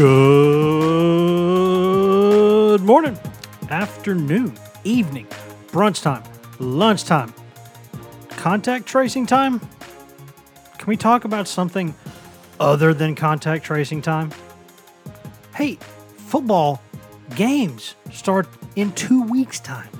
Good morning, afternoon, evening, brunch time, lunchtime, contact tracing time. Can we talk about something other than contact tracing time? Hey, football games start in two weeks' time.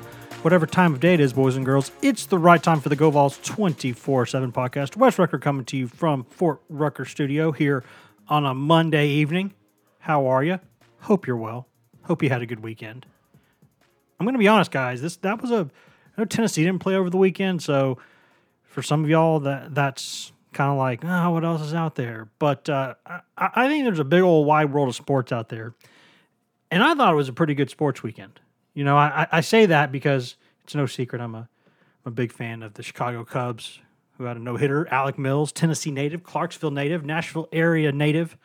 Whatever time of day it is, boys and girls, it's the right time for the Go Vols 24 7 podcast. Wes Rucker coming to you from Fort Rucker Studio here on a Monday evening. How are you? Hope you're well. Hope you had a good weekend. I'm going to be honest, guys. This that was a I know Tennessee didn't play over the weekend, so for some of y'all that that's kind of like, oh, what else is out there? But uh, I, I think there's a big old wide world of sports out there, and I thought it was a pretty good sports weekend. You know, I, I say that because it's no secret I'm a I'm a big fan of the Chicago Cubs, who had a no hitter. Alec Mills, Tennessee native, Clarksville native, Nashville area native.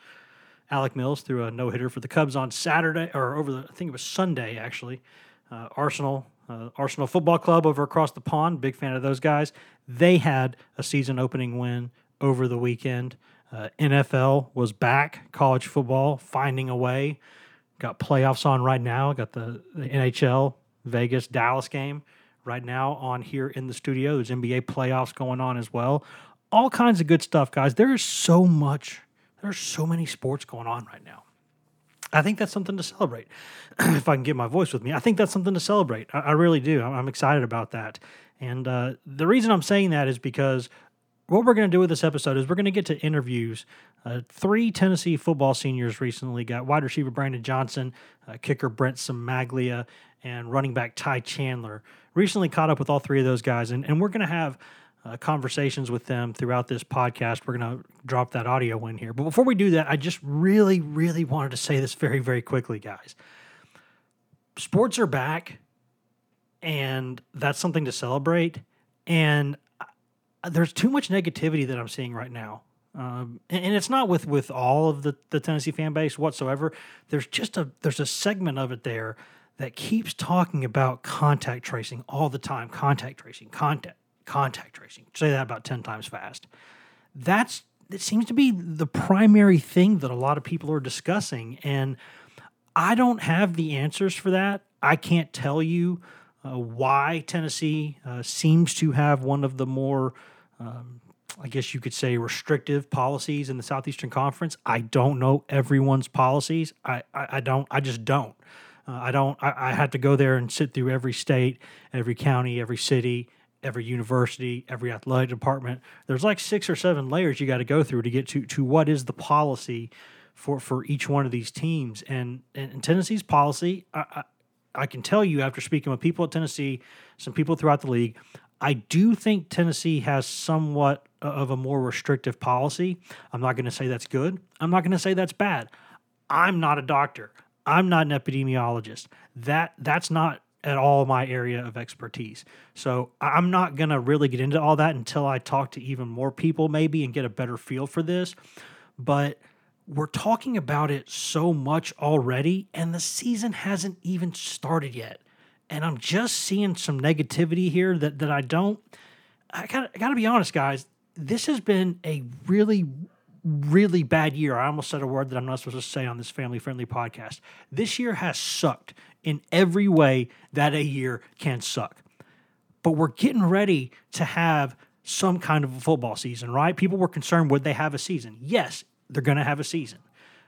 Alec Mills threw a no hitter for the Cubs on Saturday, or over the I think it was Sunday actually. Uh, Arsenal, uh, Arsenal Football Club over across the pond. Big fan of those guys. They had a season opening win over the weekend. Uh, NFL was back. College football finding a way. Got playoffs on right now. Got the, the NHL Vegas Dallas game right now on here in the studio. There's NBA playoffs going on as well. All kinds of good stuff, guys. There is so much. There's so many sports going on right now. I think that's something to celebrate. if I can get my voice with me, I think that's something to celebrate. I, I really do. I'm, I'm, excited about that. And uh, the reason I'm saying that is because what we're going to do with this episode is we're going to get to interviews. Uh, three Tennessee football seniors recently got wide receiver Brandon Johnson, uh, kicker Brent Cimaglia, and running back Ty Chandler. Recently caught up with all three of those guys, and, and we're going to have uh, conversations with them throughout this podcast. We're going to drop that audio in here. But before we do that, I just really, really wanted to say this very, very quickly, guys. Sports are back, and that's something to celebrate. And there's too much negativity that I'm seeing right now. Um, and, and, it's not with with all of the, the Tennessee fan base whatsoever. There's just a there's a segment of it there that keeps talking about contact tracing all the time. Contact tracing, contact contact tracing. Say that about ten times fast. That's it seems to be the primary thing that a lot of people are discussing, and I don't have the answers for that. I can't tell you uh, why Tennessee uh, seems to have one of the more um, I guess you could say restrictive policies in the Southeastern Conference. I don't know everyone's policies. I, I, I don't. I just don't. Uh, I don't. I, I had to go there and sit through every state, every county, every city, every university, every athletic department. There's like six or seven layers you got to go through to get to to what is the policy for for each one of these teams. And and Tennessee's policy, I, I, I can tell you after speaking with people at Tennessee, some people throughout the league, I do think Tennessee has somewhat of a more restrictive policy. I'm not going to say that's good. I'm not going to say that's bad. I'm not a doctor. I'm not an epidemiologist. That that's not at all my area of expertise. So I'm not going to really get into all that until I talk to even more people maybe and get a better feel for this. But we're talking about it so much already and the season hasn't even started yet and I'm just seeing some negativity here that that I don't. I got I got to be honest, guys. This has been a really, really bad year. I almost said a word that I'm not supposed to say on this family friendly podcast. This year has sucked in every way that a year can suck. But we're getting ready to have some kind of a football season, right? People were concerned would they have a season? Yes, they're going to have a season.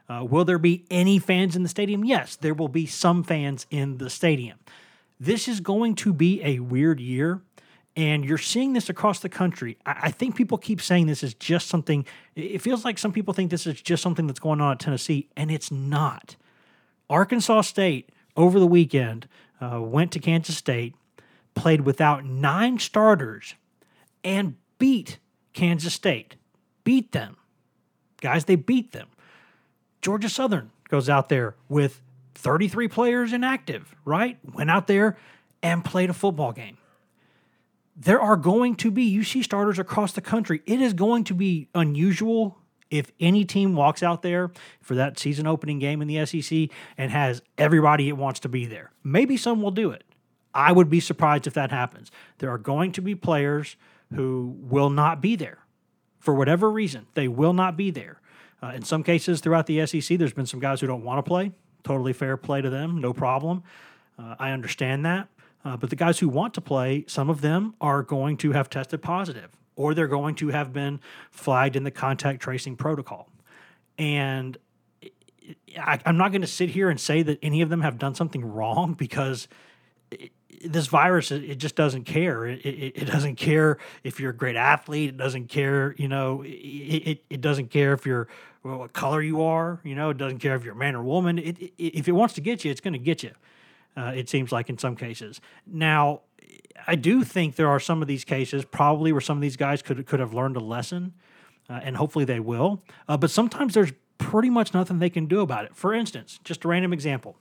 Uh, will there be any fans in the stadium? Yes, there will be some fans in the stadium. This is going to be a weird year. And you're seeing this across the country. I, think people keep saying this is just something, it feels like some people think this is just something that's going on at Tennessee, and it's not. Arkansas State over the weekend uh, went to Kansas State, played without nine starters, and beat Kansas State. Beat them. Guys, they beat them. Georgia Southern goes out there with 33 players inactive, right? Went out there and played a football game. There are going to be UC starters across the country. It is going to be unusual if any team walks out there for that season opening game in the SEC and has everybody it wants to be there. Maybe some will do it. I would be surprised if that happens. There are going to be players who will not be there for whatever reason. They will not be there. Uh, in some cases throughout the SEC, there's been some guys who don't want to play. Totally fair play to them, no problem. Uh, I understand that. Uh, but the guys who want to play, some of them are going to have tested positive or they're going to have been flagged in the contact tracing protocol. And I, am not going to sit here and say that any of them have done something wrong because this virus it just doesn't care. It, it, it, doesn't care if you're a great athlete. It doesn't care you know it, it, it doesn't care if you're well, what color you are you know it doesn't care if you're a man or woman. It, it if it wants to get you it's going to get you uh, it seems like in some cases. Now i do think there are some of these cases probably where some of these guys could could have learned a lesson uh, and hopefully they will uh, but sometimes there's pretty much nothing they can do about it for instance just a random example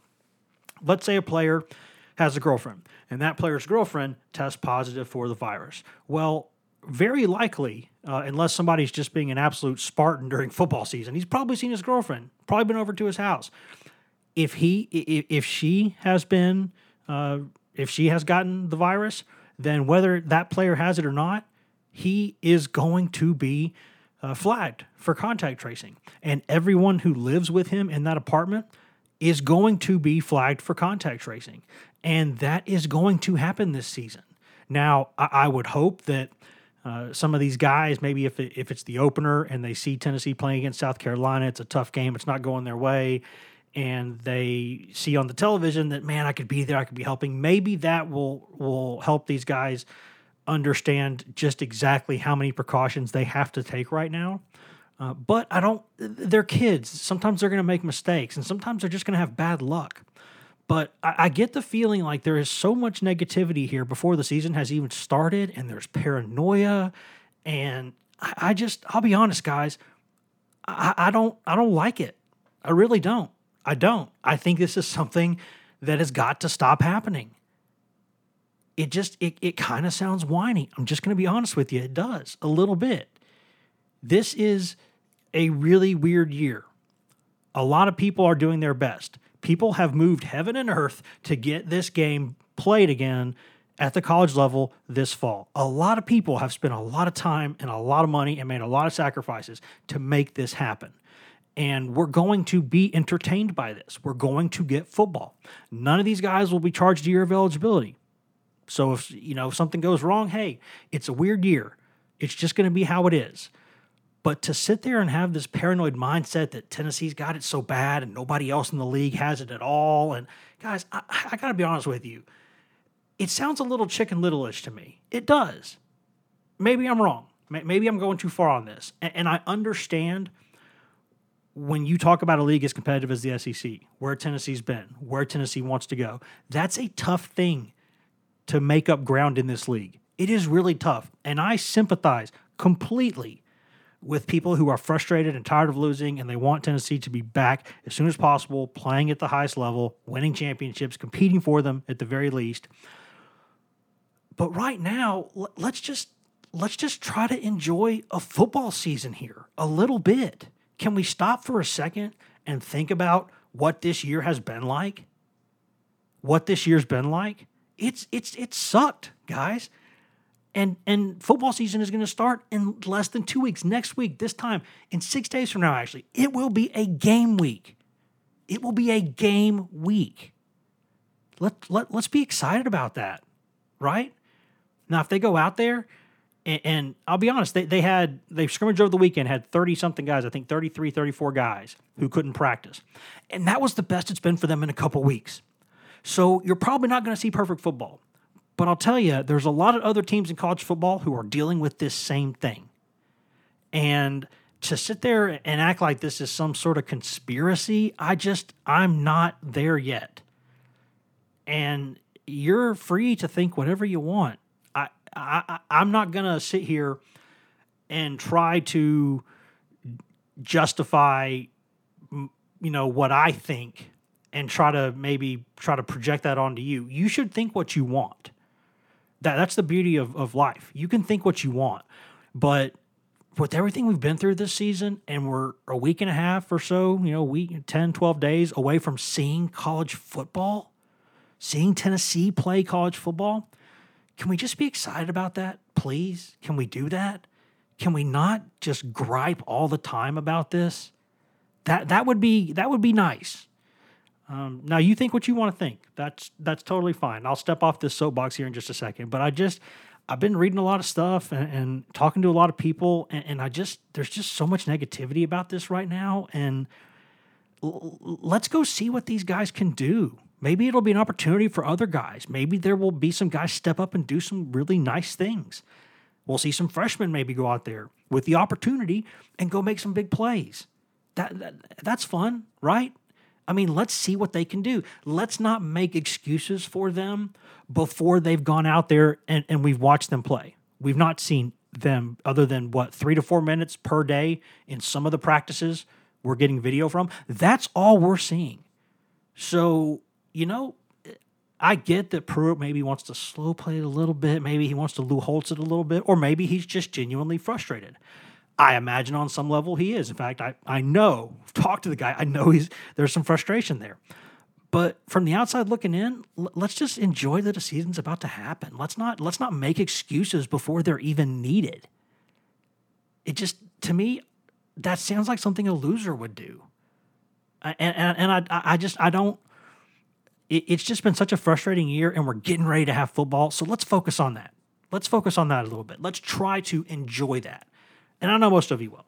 let's say a player has a girlfriend, and that player's girlfriend tests positive for the virus. Well, very likely, uh, unless somebody's just being an absolute Spartan during football season, he's probably seen his girlfriend, probably been over to his house. If he, if, she has been, uh, if she has gotten the virus, then whether that player has it or not, he is going to be uh, flagged for contact tracing. And everyone who lives with him in that apartment is going to be flagged for contact tracing. And that is going to happen this season. Now, I, I would hope that uh, some of these guys, maybe if, it, if it's the opener and they see Tennessee playing against South Carolina, it's a tough game, it's not going their way, and they see on the television that, man, I could be there, I could be helping, maybe that will, will help these guys understand just exactly how many precautions they have to take right now. Uh, but I don't, they're kids. Sometimes they're going to make mistakes and sometimes they're just going to have bad luck. But I, I, get the feeling like there is so much negativity here before the season has even started and there's paranoia. And I, I just, I'll be honest, guys, I, I don't, I don't like it. I really don't. I don't. I think this is something that has got to stop happening. It just, it, it kind of sounds whiny. I'm just going to be honest with you. It does a little bit. This is a really weird year. A lot of people are doing their best. People have moved heaven and earth to get this game played again at the college level this fall. A lot of people have spent a lot of time and a lot of money and made a lot of sacrifices to make this happen. And we're going to be entertained by this. We're going to get football. None of these guys will be charged a year of eligibility. So if you know if something goes wrong, hey, it's a weird year. It's just going to be how it is. But to sit there and have this paranoid mindset that Tennessee's got it so bad and nobody else in the league has it at all, and guys, I, I got to be honest with you, it sounds a little chicken littleish to me. It does. Maybe I'm wrong. Maybe I'm going too far on this. And, and I understand when you talk about a league as competitive as the SEC, where Tennessee's been, where Tennessee wants to go, that's a tough thing to make up ground in this league. It is really tough. And I sympathize completely with people who are frustrated and tired of losing and they want Tennessee to be back as soon as possible, playing at the highest level, winning championships, competing for them at the very least. But right now, let's just let's just try to enjoy a football season here a little bit. Can we stop for a second and think about what this year has been like? What this year's been like? It's it's it sucked, guys. And and football season is going to start in less than two weeks next week this time in six days from now actually. It will be a game week. It will be a game week. Let, let, let's be excited about that right? Now if they go out there and, and i'll be honest they, they had they scrimmaged over the weekend had 30 something guys i think 33 34 guys who couldn't practice and that was the best it's been for them in a couple weeks so you're probably not going to see perfect football but I'll tell you, there's a lot of other teams in college football who are dealing with this same thing. And to sit there and act like this is some sort of conspiracy, I just, I'm not there yet. And you're free to think whatever you want. I, I I'm not going to sit here and try to justify you know, what I think and try to maybe try to project that onto you. You should think what you want. That that's the beauty of, of life. You can think what you want. But with everything we've been through this season and we're a week and a half or so, you know, week 10, 12 days away from seeing college football, seeing Tennessee play college football, can we just be excited about that? Please? Can we do that? Can we not just gripe all the time about this? That that would be that would be nice. Um, now you think what you want to think. That's that's totally fine. I'll step off this soapbox here in just a second. But I just I've been reading a lot of stuff and, and talking to a lot of people, and, and, I just there's just so much negativity about this right now. And l- let's go see what these guys can do. Maybe it'll be an opportunity for other guys. Maybe there will be some guys step up and do some really nice things. We'll see some freshmen maybe go out there with the opportunity and go make some big plays. That, that that's fun, right? I mean, let's see what they can do. Let's not make excuses for them before they've gone out there and, and we've watched them play. We've not seen them other than what, three to four minutes per day in some of the practices we're getting video from. That's all we're seeing. So, you know, I get that Pruitt maybe wants to slow play it a little bit. Maybe he wants to Lou Holtz it a little bit, or maybe he's just genuinely frustrated. I imagine on some level he is. In fact, I, I know, talk to the guy, I know he's there's some frustration there. But from the outside looking in, l- let's just enjoy that the season's about to happen. Let's not let's not make excuses before they're even needed. It just to me, that sounds like something a loser would do. And and, and I I just I don't. It, it's just been such a frustrating year, and we're getting ready to have football. So let's focus on that. Let's focus on that a little bit. Let's try to enjoy that. And I know most of you will.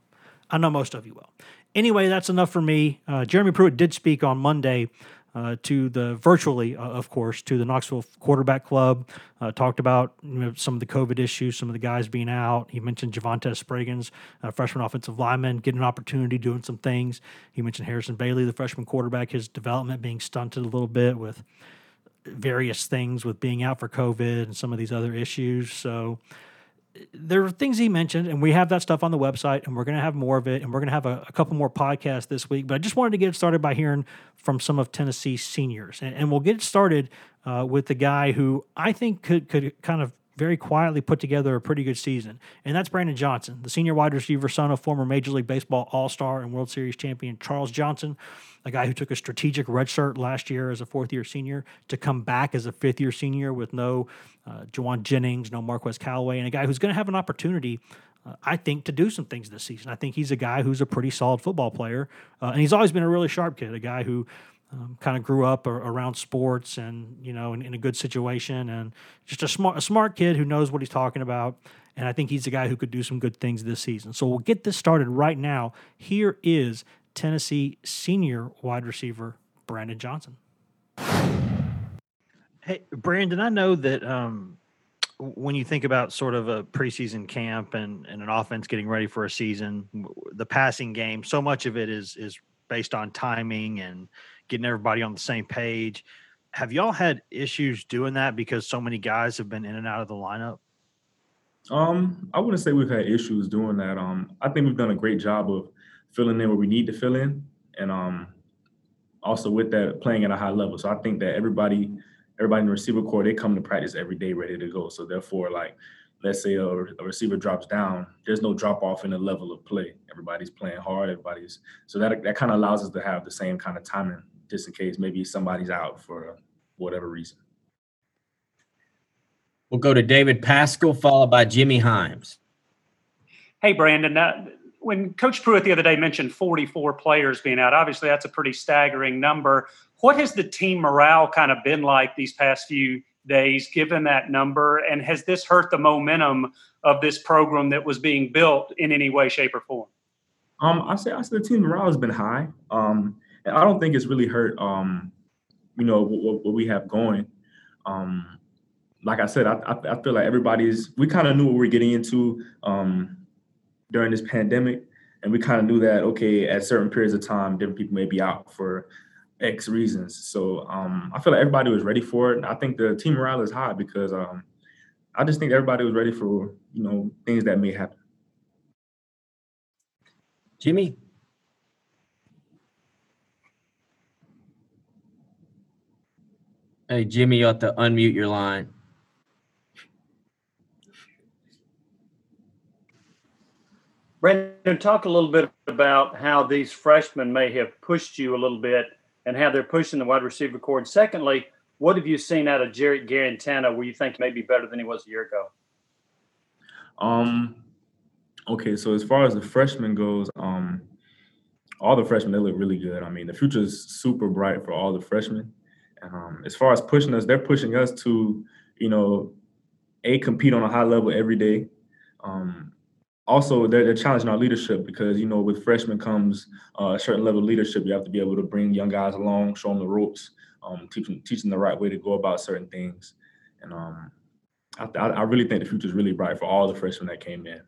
I know most of you will. Anyway, that's enough for me. Uh, Jeremy Pruitt did speak on Monday uh, to the virtually, uh, of course, to the Knoxville Quarterback Club. Uh, talked about you know, some of the COVID issues, some of the guys being out. He mentioned Javontez Spraggins, freshman offensive lineman, getting an opportunity, doing some things. He mentioned Harrison Bailey, the freshman quarterback, his development being stunted a little bit with various things with being out for COVID and some of these other issues. So there are things he mentioned, and we have that stuff on the website, and we're going to have more of it, and we're going to have a, a, couple more podcasts this week. But I just wanted to get started by hearing from some of Tennessee's seniors, and, and we'll get started uh, with the guy who I think could could kind of very quietly put together a pretty good season, and that's Brandon Johnson, the senior wide receiver, son of former Major League Baseball All Star and World Series champion Charles Johnson a guy who took a strategic redshirt last year as a fourth year senior to come back as a fifth year senior with no uh, Jauan Jennings, no Marquez Callaway, and a guy who's going to have an opportunity. Uh, I think to do some things this season. I think he's a guy who's a pretty solid football player, uh, and he's always been a really sharp kid. A guy who um, kind of grew up around sports and you know in, in, a good situation and just a smart a smart kid who knows what he's talking about and I think he's a guy who could do some good things this season. So we'll get this started right now. Here is Tennessee senior wide receiver Brandon Johnson. Hey, Brandon, I know that um, when you think about sort of a preseason camp and, and an offense getting ready for a season, the passing game, so much of it is is based on timing and getting everybody on the same page. Have y'all had issues doing that because so many guys have been in and out of the lineup? Um, I wouldn't say we've had issues doing that. Um, I think we've done a great job of filling in where we need to fill in, and um, also with that playing at a high level. So I think that everybody, everybody in the receiver core, they come to practice every day ready to go. So therefore, like let's say a, a receiver drops down, there's no drop off in the level of play. Everybody's playing hard. Everybody's so that that kind of allows us to have the same kind of timing, just in case maybe somebody's out for whatever reason. We'll go to David Paschall, followed by Jimmy Hyams. Hey, Brandon. Uh, when Coach Pruitt the other day mentioned 44 players being out, obviously that's a pretty staggering number. What has the team morale kind of been like these past few days, given that number? And has this hurt the momentum of this program that was being built in any way, shape, or form? Um, I say I say the team morale has been high. Um, and I don't think it's really hurt. Um, you know what, what we have going. Um, like I said, I, I, feel like everybody's. We kind of knew what we are getting into. Um, during this pandemic. And we kind of knew that, okay, at certain periods of time, different people may be out for X reasons. So um, I feel like everybody was ready for it. And I think the team morale is high because um, I just think everybody was ready for, you know, things that may happen. Jimmy, Hey, Jimmy, you have to unmute your line. Brandon, talk a little bit about how these freshmen may have pushed you a little bit and how they're pushing the wide receiver core. And secondly, what have you seen out of Jarrett Guarantano where you think may be better than he was a year ago? Um, okay, so as far as the freshman goes, um, all the freshmen they look really good. I mean, the future is super bright for all the freshmen. Um, as far as pushing us, they're pushing us to, you know, a compete on a high level every day. Um, also, they're, they're, challenging our leadership because you know with freshmen comes uh, a certain level of leadership. You have to be able to bring young guys along, show them the ropes, um, teach them, teach them the right way to go about certain things. And um, I, I, really think the future is really bright for all the freshmen that came in.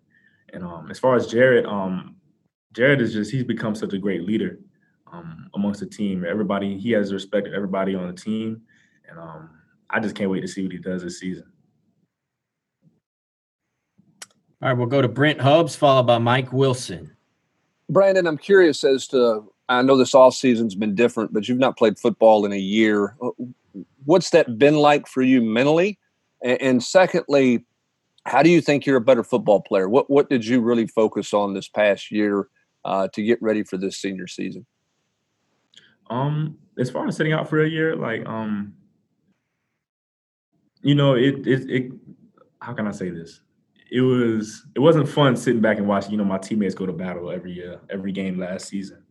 And um, as far as jarrett um, Jarrett is just he's become such a great leader um, amongst the team. Everybody he has respect of everybody on the team, and um, I just can't wait to see what he does this season. All right, we'll go to Brent Hubbs, followed by Mike Wilson. Brandon, I'm curious as to I know this off season's been different, but you've not played football in a year. What's that been like for you mentally? And secondly, how do you think you're a better football player? What what did you really focus on this past year uh, to get ready for this senior season? Um, as far as sitting out for a year, like um, you know, it it, it how can I say this? It was it wasn't fun sitting back and watching, you know, my teammates go to battle every year, every game last season.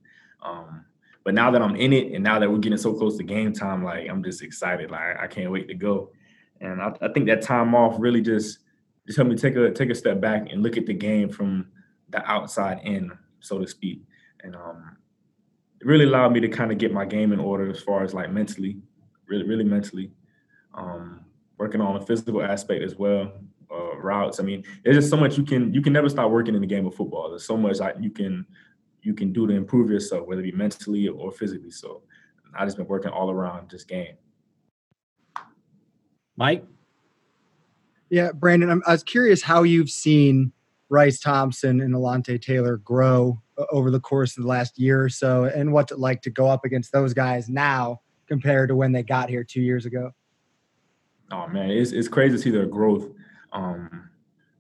Um, but now that I'm in it and now that we're getting so close to game time, like I'm just excited. Like I can't wait to go. And I, I think that time off really just just helped me take a take a step back and look at the game from the outside in, so to speak. And um, it really allowed me to kind of get my game in order as far as like mentally, really, really mentally. Um, working on the physical aspect as well, uh, routes. I mean, there's just so much you can you can never stop working in the game of football. There's so much like you can you can do to improve yourself, whether it be mentally or physically. So I just been working all around this game. Mike? Yeah, Brandon, I'm, i was curious how you've seen Bryce Thompson and Alontae Taylor grow over the course of the last year or so, and what's it like to go up against those guys now compared to when they got here two years ago? Oh man, it's it's crazy to see their growth. Um,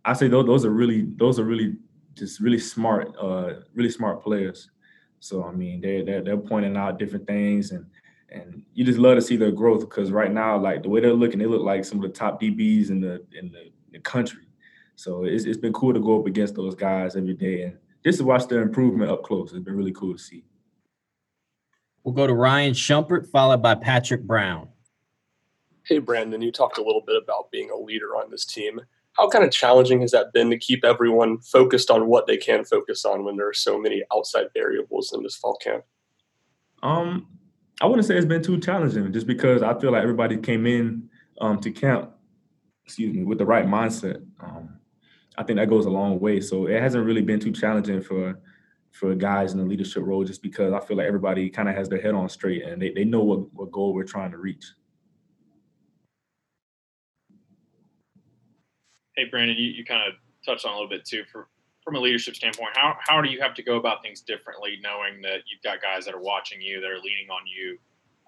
I say those those are really those are really just really smart, uh, really smart players. So I mean, they they're, they're pointing out different things, and and you just love to see their growth because right now, like the way they're looking, they look like some of the top DBs in the in the, the country. So it's it's been cool to go up against those guys every day and just to watch their improvement up close. It's been really cool to see. We'll go to Ryan Shumpert, followed by Patrick Brown. Hey, Brandon, you talked a little bit about being a leader on this team how kind of challenging has that been to keep everyone focused on what they can focus on when there are so many outside variables in this fall camp? Um, I wouldn't say it's been too challenging, just because I feel like everybody came in um, to camp, excuse me, with the right mindset. Um, I think that goes a long way. So it hasn't really been too challenging for for guys in the leadership role, just because I feel like everybody kind of has their head on straight and they, they know what, what goal we're trying to reach. Hey Brandon, you, you kind of touched on a little bit too for from a leadership standpoint. How how do you have to go about things differently, knowing that you've got guys that are watching you, that are leaning on you,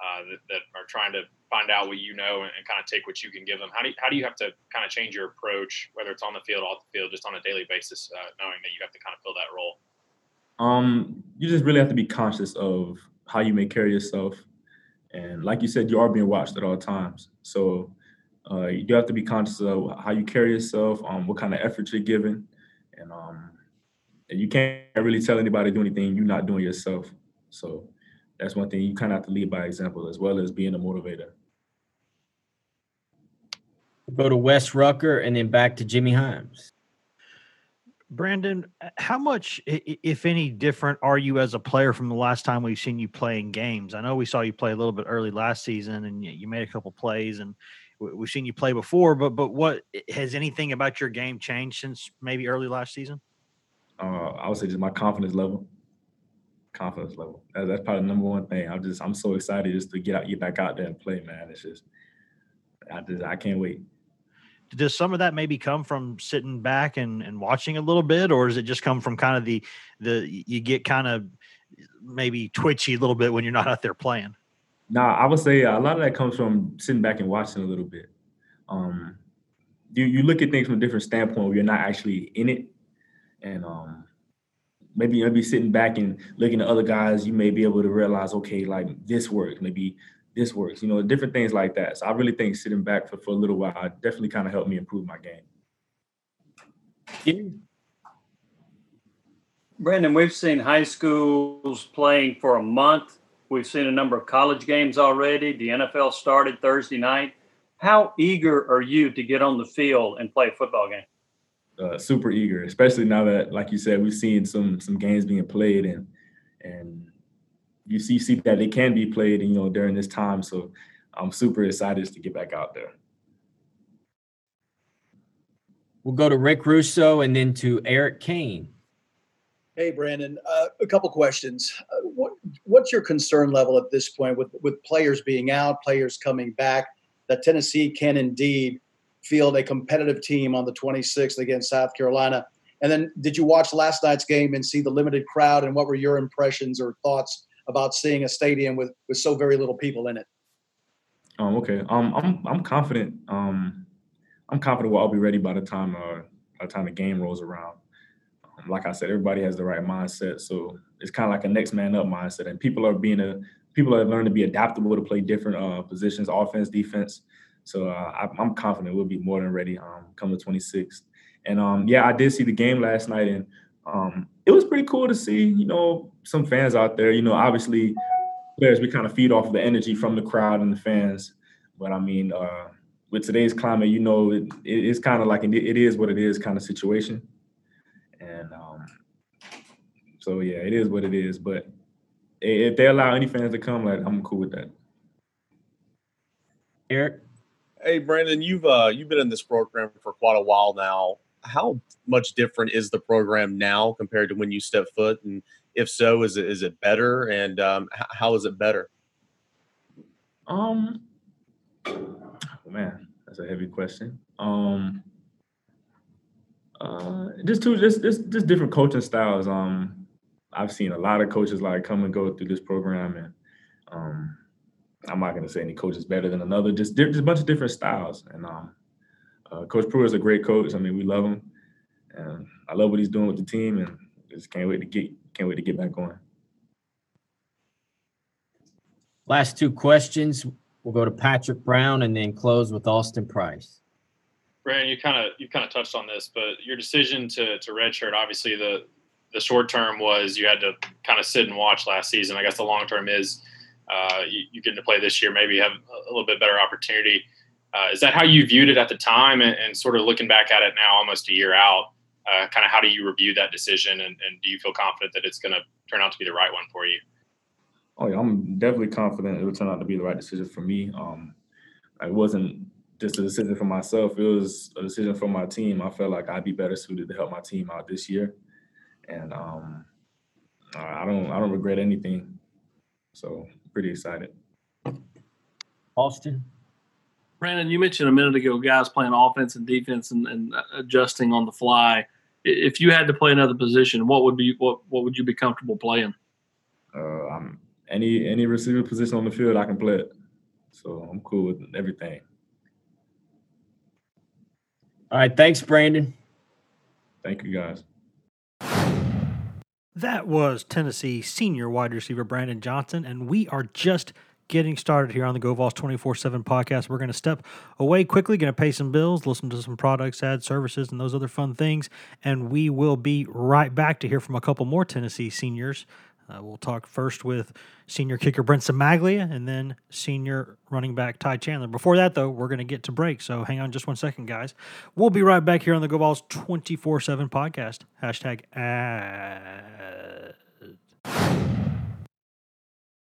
uh, that, that are trying to find out what you know and, and, kind of take what you can give them. How do you, how do you have to kind of change your approach, whether it's on the field, off the field, just on a daily basis, uh, knowing that you have to kind of fill that role? Um, you just really have to be conscious of how you may carry yourself, and like you said, you are being watched at all times. So uh, you do have to be conscious of how you carry yourself, um, what kind of effort you're giving, and um, and you can't really tell anybody to do anything you're not doing yourself. So that's one thing you kind of have to lead by example as well as being a motivator. Go to Wes Rucker and then back to Jimmy Hyams. Brandon, how much, if any, different are you as a player from the last time we've seen you playing games? I know we saw you play a little bit early last season, and you made a couple plays, and we've seen you play before, but but what has anything about your game changed since maybe early last season? Uh, I would say just my confidence level. Confidence level. That's, that's probably the number one thing. I'm just I'm so excited just to get out, get back out there and play, man. It's just I just I can't wait. Does some of that maybe come from sitting back and, and watching a little bit, or does it just come from kind of the the you get kind of maybe twitchy a little bit when you're not out there playing? Nah, I would say a lot of that comes from sitting back and watching a little bit. Um, you you look at things from a different standpoint where you're not actually in it, and um, maybe maybe sitting back and looking at other guys, you may be able to realize, okay, like this works, maybe this works, you know, different things like that. So I really think sitting back for, for a little while definitely kind of helped me improve my game. Yeah. Brandon, we've seen high schools playing for a month. We've seen a number of college games already. The NFL started Thursday night. How eager are you to get on the field and play a football game? Uh, super eager, especially now that, like you said, we've seen some some games being played and and you see see that they can be played, you know, during this time. So I'm super excited to get back out there. We'll go to Rick Russo and then to Eric Kane. Hey, Brandon, uh, a couple questions. Uh, what, what's your concern level at this point with, with players being out, players coming back, that Tennessee can indeed field a competitive team on the 26th against South Carolina? And then did you watch last night's game and see the limited crowd? And what were your impressions or thoughts about seeing a stadium with, with so very little people in it? Um, okay. Um, I'm I'm confident. Um, I'm confident all be ready by the time uh, by the time the game rolls around. Like I said, everybody has the right mindset, so it's kind of like a next man up mindset, and people are being a people have learned to be adaptable to play different uh, positions, offense, defense. So uh, I, am confident we'll be more than ready um, come the 26th. And um, yeah, I did see the game last night, and um, it was pretty cool to see. You know, some fans out there. You know, obviously, players we kind of feed off the energy from the crowd and the fans. But I mean, uh, with today's climate, you know, it, it's kind of like it is what it is kind of situation. And um, so, yeah, it is what it is. But if they allow any fans to come, like I'm cool with that. Eric, hey Brandon, you've uh, you've been in this program for quite a while now. How much different is the program now compared to when you stepped foot? And if so, is it is it better? And um, how is it better? Um, man, that's a heavy question. Um, uh, just two, just, just, just different coaching styles. Um, I've seen a lot of coaches like come and go through this program, and um, I'm not to say any coach is better than another. Just, just a bunch of different styles. And um, uh, Coach Pruitt is a great coach. I mean, we love him, and I love what he's doing with the team, and just can't wait to get, can't wait to get back going. Last two questions. We'll go to Patrick Brown and then close with Austin Price. Brandon, you kind of you kind of touched on this, but your decision to to redshirt, obviously the the short term was you had to kind of sit and watch last season. I guess the long term is uh, you, you get to play this year, maybe have a little bit better opportunity. Uh, is that how you viewed it at the time, and, and, sort of looking back at it now, almost a year out? Uh, kind of how do you review that decision, and, and do you feel confident that it's going to turn out to be the right one for you? Oh yeah, I'm definitely confident it will turn out to be the right decision for me. Um, it wasn't just a decision for myself; it was a decision for my team. I felt like I'd be better suited to help my team out this year, and um, I don't I don't regret anything. So pretty excited. Austin. Brandon, you mentioned a minute ago guys playing offense and defense and, and adjusting on the fly. If you had to play another position, what would be what what would you be comfortable playing? Uh, I'm any any receiver position on the field, I can play it. So I'm cool with everything. All right, thanks, Brandon. Thank you, guys. That was Tennessee senior wide receiver Brandon Johnson, and we are just getting started here on the GoVols 24 7 podcast. We're going to step away quickly, going to pay some bills, listen to some products, add services, and those other fun things. And we will be right back to hear from a couple more Tennessee seniors uh, we'll talk first with senior kicker Brent Cimaglia and then senior running back Ty Chandler. Before that, though, we're going to get to break. So hang on just one second, guys. We'll be right back here on the Go Vols 24 7 podcast. Hashtag ad.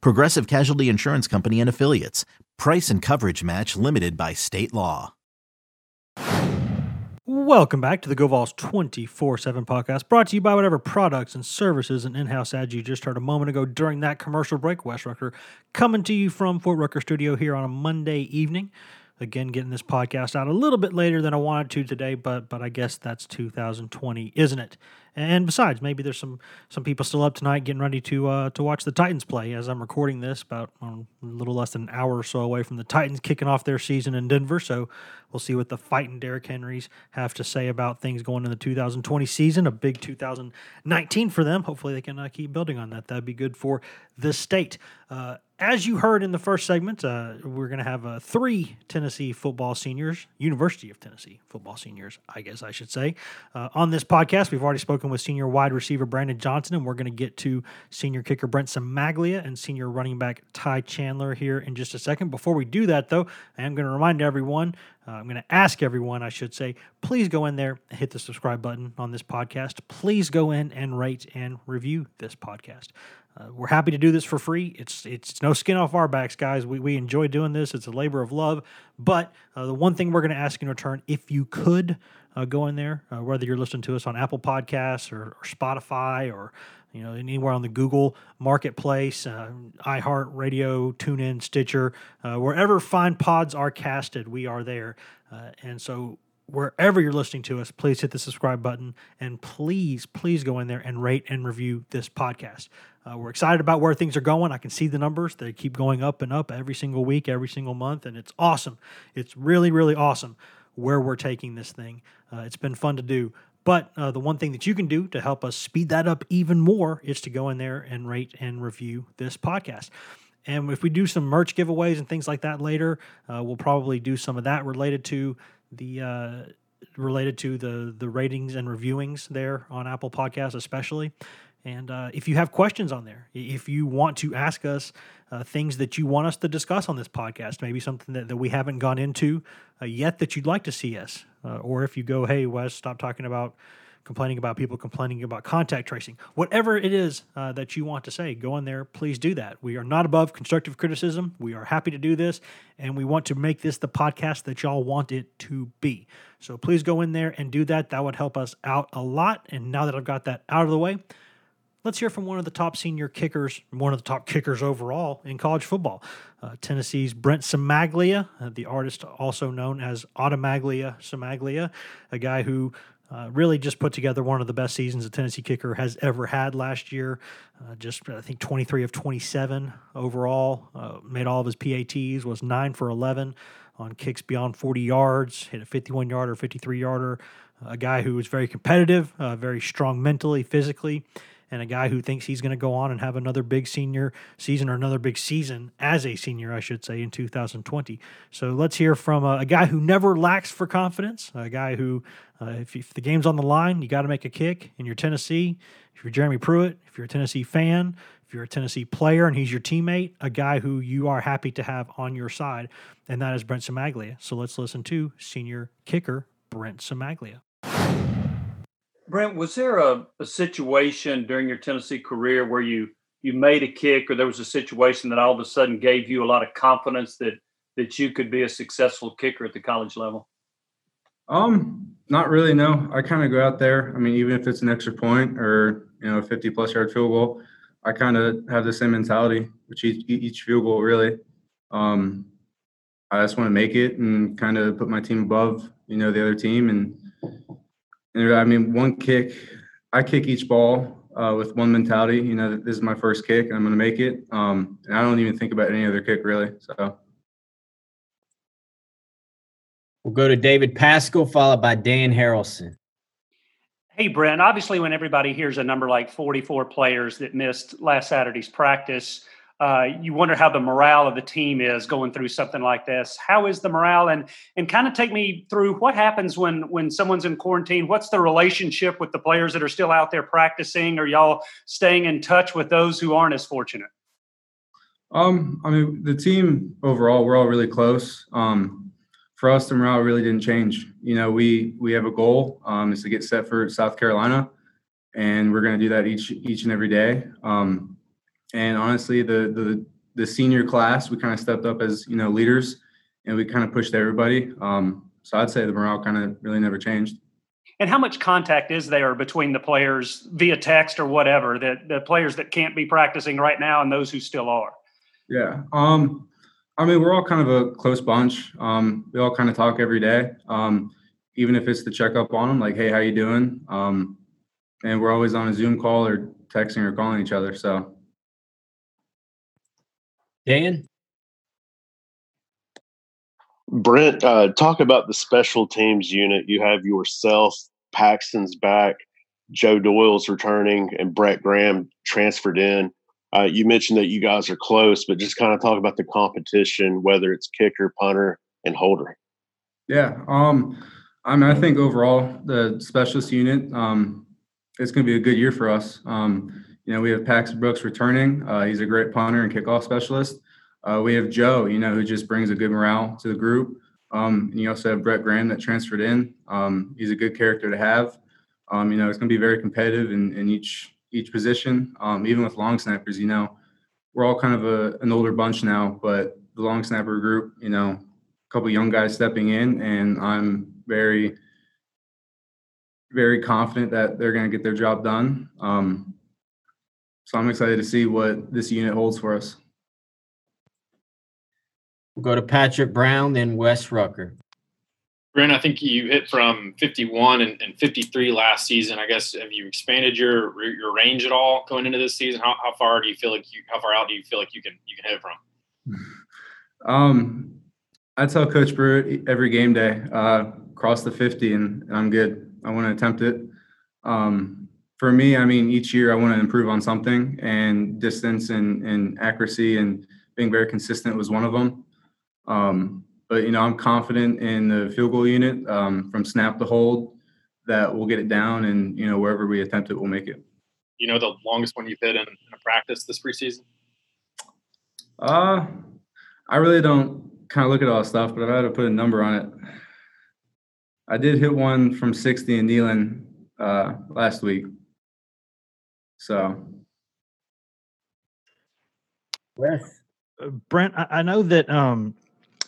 Progressive Casualty Insurance Company and Affiliates. Price and coverage match limited by state law. Welcome back to the GoVols 24 7 podcast, brought to you by whatever products and services and in house ads you just heard a moment ago during that commercial break. Wes Rucker coming to you from Fort Rucker Studio here on a Monday evening. Again, getting this podcast out a little bit later than I wanted to today, but but I guess that's 2020, isn't it? And besides, maybe there's some some people still up tonight getting ready to uh, to watch the Titans play. As I'm recording this, about um, a little less than an hour or so away from the Titans kicking off their season in Denver. So we'll see what the fighting Derrick Henrys have to say about things going in the 2020 season. A big 2019 for them. Hopefully, they can uh, keep building on that. That'd be good for the state. Uh, as you heard in the first segment, uh, we're going to have uh, three Tennessee football seniors, University of Tennessee football seniors, I guess I should say, uh, on this podcast. We've already spoken with senior wide receiver Brandon Johnson, and we're going to get to senior kicker Brent Cimaglia and senior running back Ty Chandler here in just a second. Before we do that, though, I am going to remind everyone uh, I'm going to ask everyone, I should say, please go in there hit the subscribe button on this podcast. Please go in and rate and review this podcast. Uh, we're happy to do this for free. It's it's no skin off our backs, guys. We, we enjoy doing this. It's a labor of love. But uh, the one thing we're going to ask in return, if you could uh, go in there, uh, whether you're listening to us on Apple Podcasts or, or Spotify or you know anywhere on the Google Marketplace, uh, iHeart Radio, TuneIn, Stitcher, uh, wherever fine pods are casted, we are there. and so wherever you're listening to us, please hit the subscribe button and please, please go in there and rate and review this podcast. Uh, we're excited about where things are going. I can see the numbers; they keep going up and up every single week, every single month, and it's awesome. It's really, really awesome where we're taking this thing. Uh, it's been fun to do. But uh, the one thing that you can do to help us speed that up even more is to go in there and rate and review this podcast. And if we do some merch giveaways and things like that later, uh, we'll probably do some of that related to the uh, related to the the ratings and reviewings there on Apple Podcasts, especially. And uh, if you have questions on there, if you want to ask us uh, things that you want us to discuss on this podcast, maybe something that, that we haven't gone into uh, yet that you'd like to see us, uh, or if you go, hey, Wes, stop talking about complaining about people complaining about contact tracing, whatever it is uh, that you want to say, go in there. Please do that. We are not above constructive criticism. We are happy to do this, and we want to make this the podcast that y'all want it to be. So please go in there and do that. That would help us out a lot. And now that I've got that out of the way, Let's hear from one of the top senior kickers, one of the top kickers overall in college football. Uh, Tennessee's Brent Cimaglia, uh, the artist also known as Automaglia Cimaglia, a guy who uh, really just put together one of the best seasons a Tennessee kicker has ever had last year. Uh, just, I think, 23 of 27 overall. Uh, made all of his PATs, was 9 for 11 on kicks beyond 40 yards, hit a 51 yarder, 53 yarder. A guy who was very competitive, uh, very strong mentally, physically and a guy who thinks he's going to go on and have another big senior season or another big season as a senior, I should say, in 2020. So let's hear from a, a guy who never lacks for confidence, a guy who, uh, if, if the game's on the line, you got to make a kick, and you're Tennessee. If you're Jeremy Pruitt, if you're a Tennessee fan, if you're a Tennessee player and he's your teammate, a guy who you are happy to have on your side, and that is Brent Cimaglia. So let's listen to senior kicker Brent Cimaglia. Brent, was there a, a situation during your Tennessee career where you you made a kick, or there was a situation that all of a sudden gave you a lot of confidence that that you could be a successful kicker at the college level? Um, not really. No, I kind of go out there. I mean, even if it's an extra point or you know a 50 plus yard field goal, I kind of have the same mentality with each, each field goal. Really, um, I just want to make it and kind of put my team above you know the other team and and I mean, one kick, I kick each ball uh, with one mentality. You know, this is my first kick, and I'm going to make it. Um, and I don't even think about any other kick really. So. We'll go to David Paschall, followed by Dan Harrelson. Hey, Brent. Obviously, when everybody hears a number like 44 players that missed last Saturday's practice, uh, you wonder how the morale of the team is going through something like this. How is the morale? And and kind of take me through what happens when when someone's in quarantine. What's the relationship with the players that are still out there practicing? Are y'all staying in touch with those who aren't as fortunate? Um, I mean, the team overall, we're all really close. Um, for us, the morale really didn't change. You know, we we have a goal um, is to get set for South Carolina, and we're going to do that each each and every day. Um, and honestly, the the the senior class, we kind of stepped up as you know leaders, and we kind of pushed everybody. Um, so I'd say the morale kind of really never changed. And how much contact is there between the players via text or whatever that the players that can't be practicing right now and those who still are? Yeah. Um, I mean, we're all kind of a close bunch. Um, we all kind of talk every day. Um, even if it's to check up on them, like, hey, how you doing? Um, and we're always on a Zoom call or texting or calling each other. So Dan? Brent, uh, talk about the special teams unit. You have yourself, Paxton's back, Joe Doyle's returning, and Brett Graham transferred in. Uh, you mentioned that you guys are close, but just kind of talk about the competition, whether it's kicker, punter, and holder. Yeah, um, I mean, I think overall the specialist unit, um, it's going to be a good year for us. Um, you know, we have Pax Brooks returning. Uh, he's a great punter and kickoff specialist. Uh, we have Joe, you know, who just brings a good morale to the group. Um, and you also have Brett Graham that transferred in. Um, he's a good character to have. Um, you know, it's going to be very competitive in, in each each position. Um, even with long snappers, you know, we're all kind of a, an older bunch now, but the long snapper group, you know, a couple young guys stepping in, and I'm very, very confident that they're going to get their job done. Um, so I'm excited to see what this unit holds for us. We'll go to Patrick Brown, then Wes Rucker. Brent, I think you hit from 51 and, and, 53 last season. I guess have you expanded your your range at all going into this season? How, how far do you feel like you how far out do you feel like you can you can hit from? Um, I tell Coach Brewer every game day, uh, cross the 50 and, and I'm good. I want to attempt it. Um, for me, I mean, each year I want to improve on something, and distance and, and accuracy and being very consistent was one of them. Um, but you know, I'm confident in the field goal unit um, from snap to hold that we'll get it down, and you know, wherever we attempt it, we'll make it. You know, the longest one you've hit in, in a practice this preseason? Uh, I really don't kind of look at all stuff, but I've had to put a number on it. I did hit one from 60 in Neyland uh, last week. So, Wes, uh, Brent, I know that um,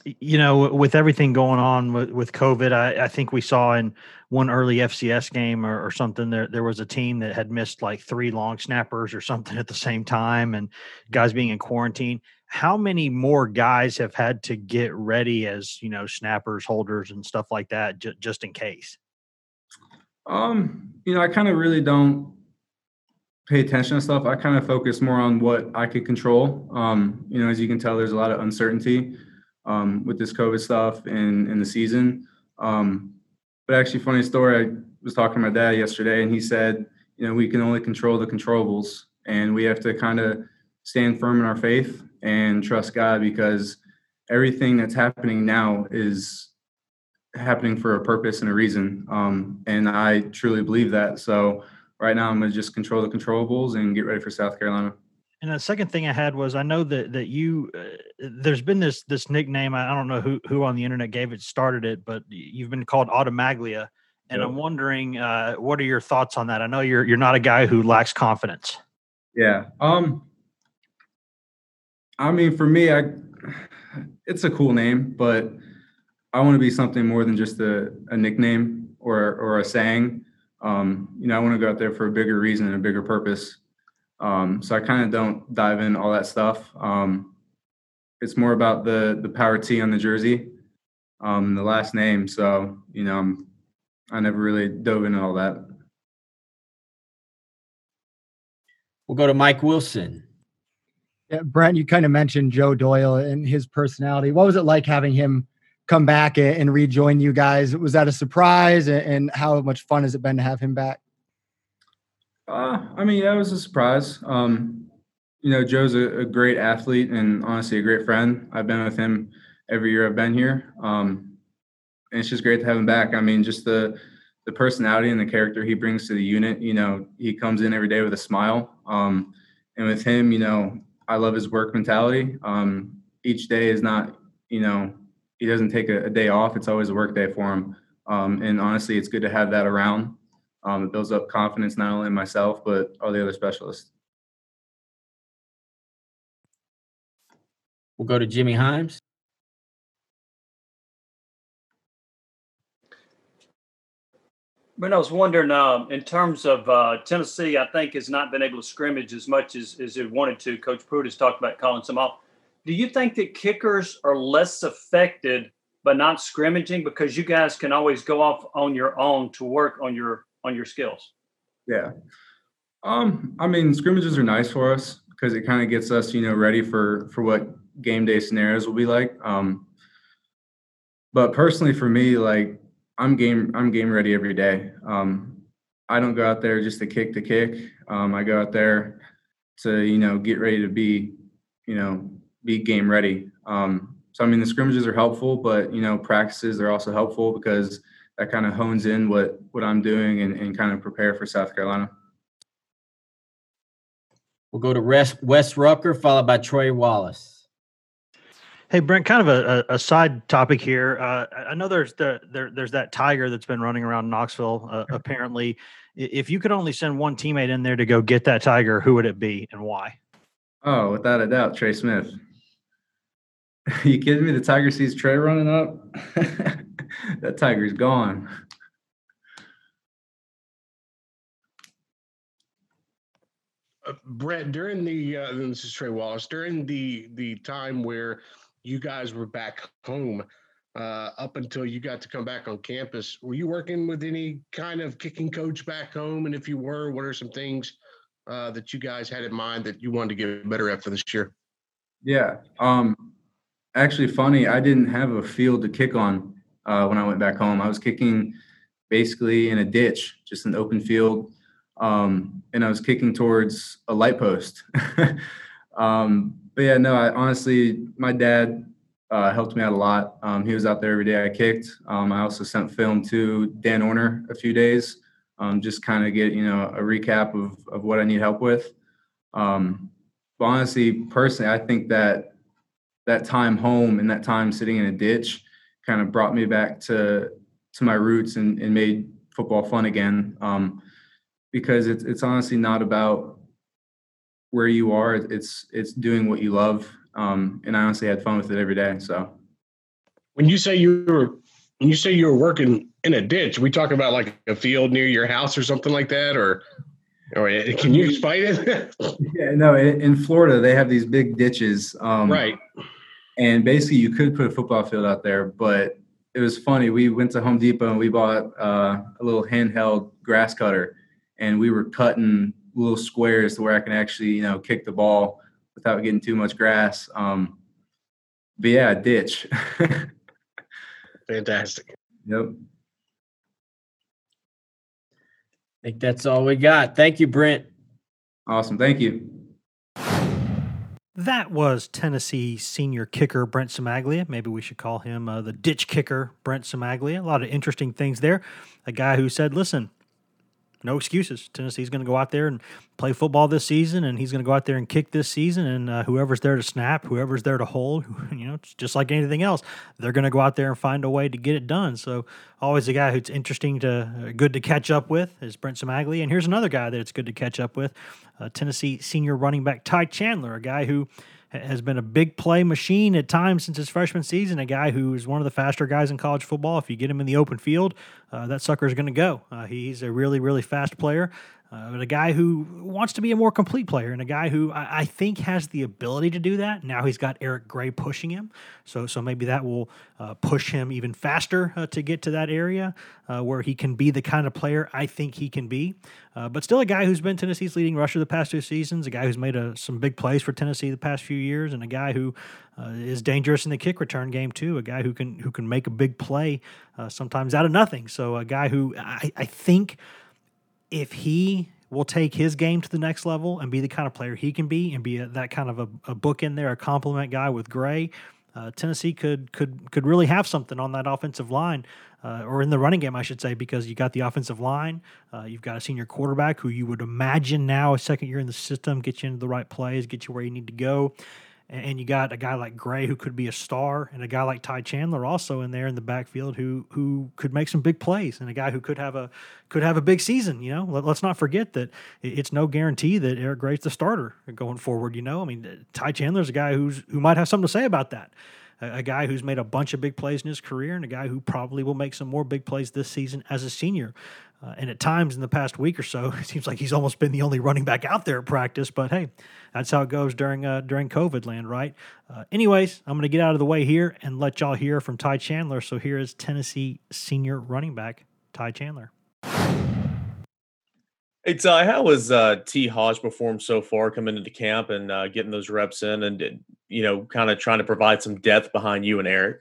you know, with everything going on with, with COVID, I, I, think we saw in one early FCS game or, or, something there there was a team that had missed like three long snappers or something at the same time, and guys being in quarantine. How many more guys have had to get ready as you know snappers, holders, and stuff like that, j- just in case? Um, you know, I kind of really don't pay attention to stuff. I kind of focus more on what I could control. Um, you know, as you can tell, there's a lot of uncertainty um, with this COVID stuff and in the season. Um, but actually, funny story. I was talking to my dad yesterday, and he said, you know, we can only control the controllables, and we have to kind of stand firm in our faith and trust God because everything that's happening now is happening for a purpose and a reason. Um, and I truly believe that. So right now, I'm going to just control the controllables and get ready for South Carolina. And the second thing I had was I know that that you uh, there's been this this nickname I don't know who who on the internet gave it started it, but you've been called Automaglia, and yep. I'm wondering uh, what are your thoughts on that? I know you're you're not a guy who lacks confidence. Yeah. Um. I mean, for me, I it's a cool name, but I want to be something more than just a, a nickname or or a saying. Um, you know, I want to go out there for a bigger reason and a bigger purpose. Um, so I kind of don't dive in all that stuff. Um, it's more about the the power T on the jersey, um, the last name. So you know, I'm, I never really dove into all that. We'll go to Mike Wilson. Yeah, Brent, you kind of mentioned Joe Doyle and his personality. What was it like having him come back and rejoin you guys? Was that a surprise? And how much fun has it been to have him back? Uh, I mean, yeah, it was a surprise. Um, you know, Joe's a, a, great athlete and honestly a great friend. I've been with him every year I've been here. Um, and it's just great to have him back. I mean, just the the personality and the character he brings to the unit. You know, he comes in every day with a smile. Um, and with him, you know, I love his work mentality. Um, each day is not, you know, he doesn't take a, a, day off. It's always a work day for him. Um, and honestly, it's good to have that around. Um, it builds up confidence not only in myself but all the other specialists. We'll go to Jimmy Hyams. But I was wondering, um, in terms of uh, Tennessee, I think has not been able to scrimmage as much as, as it wanted to. Coach Pruitt has talked about calling some off. Do you think that kickers are less affected by not scrimmaging because you guys can always go off on your own to work on your on your skills? Yeah. Um, I mean, scrimmages are nice for us because it kind of gets us, you know, ready for for what game day scenarios will be like. Um, but personally, for me, like I'm game I'm game ready every day. Um, I don't go out there just to kick the kick. Um, I go out there to you know get ready to be you know be game ready. Um, so I mean the scrimmages are helpful, but you know practices are also helpful because that kind of hones in what what I'm doing and, and kind of prepare for South Carolina. We'll go to Wes Rucker, followed by Troy Wallace. Hey Brent, kind of a, a, side topic here. Uh, I know there's the, there, there's that tiger that's been running around Knoxville. Uh, apparently, if you could only send one teammate in there to go get that tiger, who would it be and why? Oh, without a doubt, Trey Smith. you kidding me? The tiger sees Trey running up. that tiger's gone. Uh, Brett, during the uh, this is Trey Wallace during the the time where you guys were back home uh, up until you got to come back on campus. Were you working with any kind of kicking coach back home? And if you were, what are some things uh, that you guys had in mind that you wanted to get better at for this year? Yeah. Um, actually, funny, I didn't have a field to kick on uh, when I went back home. I was kicking basically in a ditch, just an open field. Um, and I was kicking towards a light post. um, but yeah, no, I honestly, my dad uh, helped me out a lot. Um, he was out there every day I kicked. Um, I also sent film to Dan Orner a few days, um, just kind of get you know a recap of of what I need help with. Um, but honestly, personally, I think that that time home and that time sitting in a ditch kind of brought me back to to my roots and, and made football fun again. Um, because it's it's honestly not about where you are. It's it's doing what you love, um, and I honestly had fun with it every day. So, when you say you were when you say you were working in a ditch, we talk about like a field near your house or something like that, or or eh, can you explain it? yeah, no. In Florida, they have these big ditches, um, right? And basically, you could put a football field out there, but it was funny. We went to Home Depot and we bought uh, a little handheld grass cutter, and we were cutting little squares to where I can actually, you know, kick the ball without getting too much grass. Um, but yeah, ditch. Fantastic. Yep. I think that's all we got. Thank you, Brent. Awesome. Thank you. That was Tennessee senior kicker Brent Cimaglia. Maybe we should call him uh, the ditch kicker Brent Cimaglia. A lot of interesting things there. A guy who said, listen, no excuses. Tennessee's going to go out there and play football this season, and he's going to go out there and kick this season. And uh, whoever's there to snap, whoever's there to hold, you know, just like anything else, they're going to go out there and find a way to get it done. So always a guy who's interesting to, uh, good to catch up with is Brent Cimaglia. And here's another guy that it's good to catch up with, uh, Tennessee senior running back Ty Chandler, a guy who has been a big play machine at times since his freshman season. A guy who is one of the faster guys in college football. If you get him in the open field, uh, that sucker is going to go. Uh, he's a really, really fast player. Uh, but a guy who wants to be a more complete player and a guy who I, I, think has the ability to do that. Now he's got Eric Gray pushing him, so so maybe that will uh, push him even faster uh, to get to that area uh, where he can be the kind of player I think he can be. Uh, but still, a guy who's been Tennessee's leading rusher the past two seasons, a guy who's made a, some big plays for Tennessee the past few years, and a guy who uh, is dangerous in the kick return game too. A guy who can who can make a big play sometimes out of nothing. So a guy who I, I think if he will take his game to the next level and be the kind of player he can be and be a, that kind of a, a book in there, a complement guy with Gray, uh, Tennessee could could could really have something on that offensive line, uh, or in the running game, I should say, because you got the offensive line, uh, you've got a senior quarterback who you would imagine now a second year in the system get you into the right plays, get you where you need to go and you got a guy like Gray who could be a star, and a guy like Ty Chandler also in there in the backfield who who could make some big plays, and a guy who could have a could have a big season. You know, Let, us not forget that it's no guarantee that Eric Gray's the starter going forward. You know, I mean, Ty Chandler's a guy who's who might have something to say about that. A, a guy who's made a bunch of big plays in his career, and a guy who probably will make some more big plays this season as a senior. Uh, and at times in the past week or so, it seems like he's almost been the only running back out there at practice. But hey, that's how it goes during uh, during COVID land, right? Uh, anyways, I'm going to get out of the way here and let y'all hear from Ty Chandler. So here is Tennessee senior running back Ty Chandler. Hey Ty, how has uh, T Hodge performed so far coming into camp and uh, getting those reps in, and you know, kind of trying to provide some depth behind you and Eric?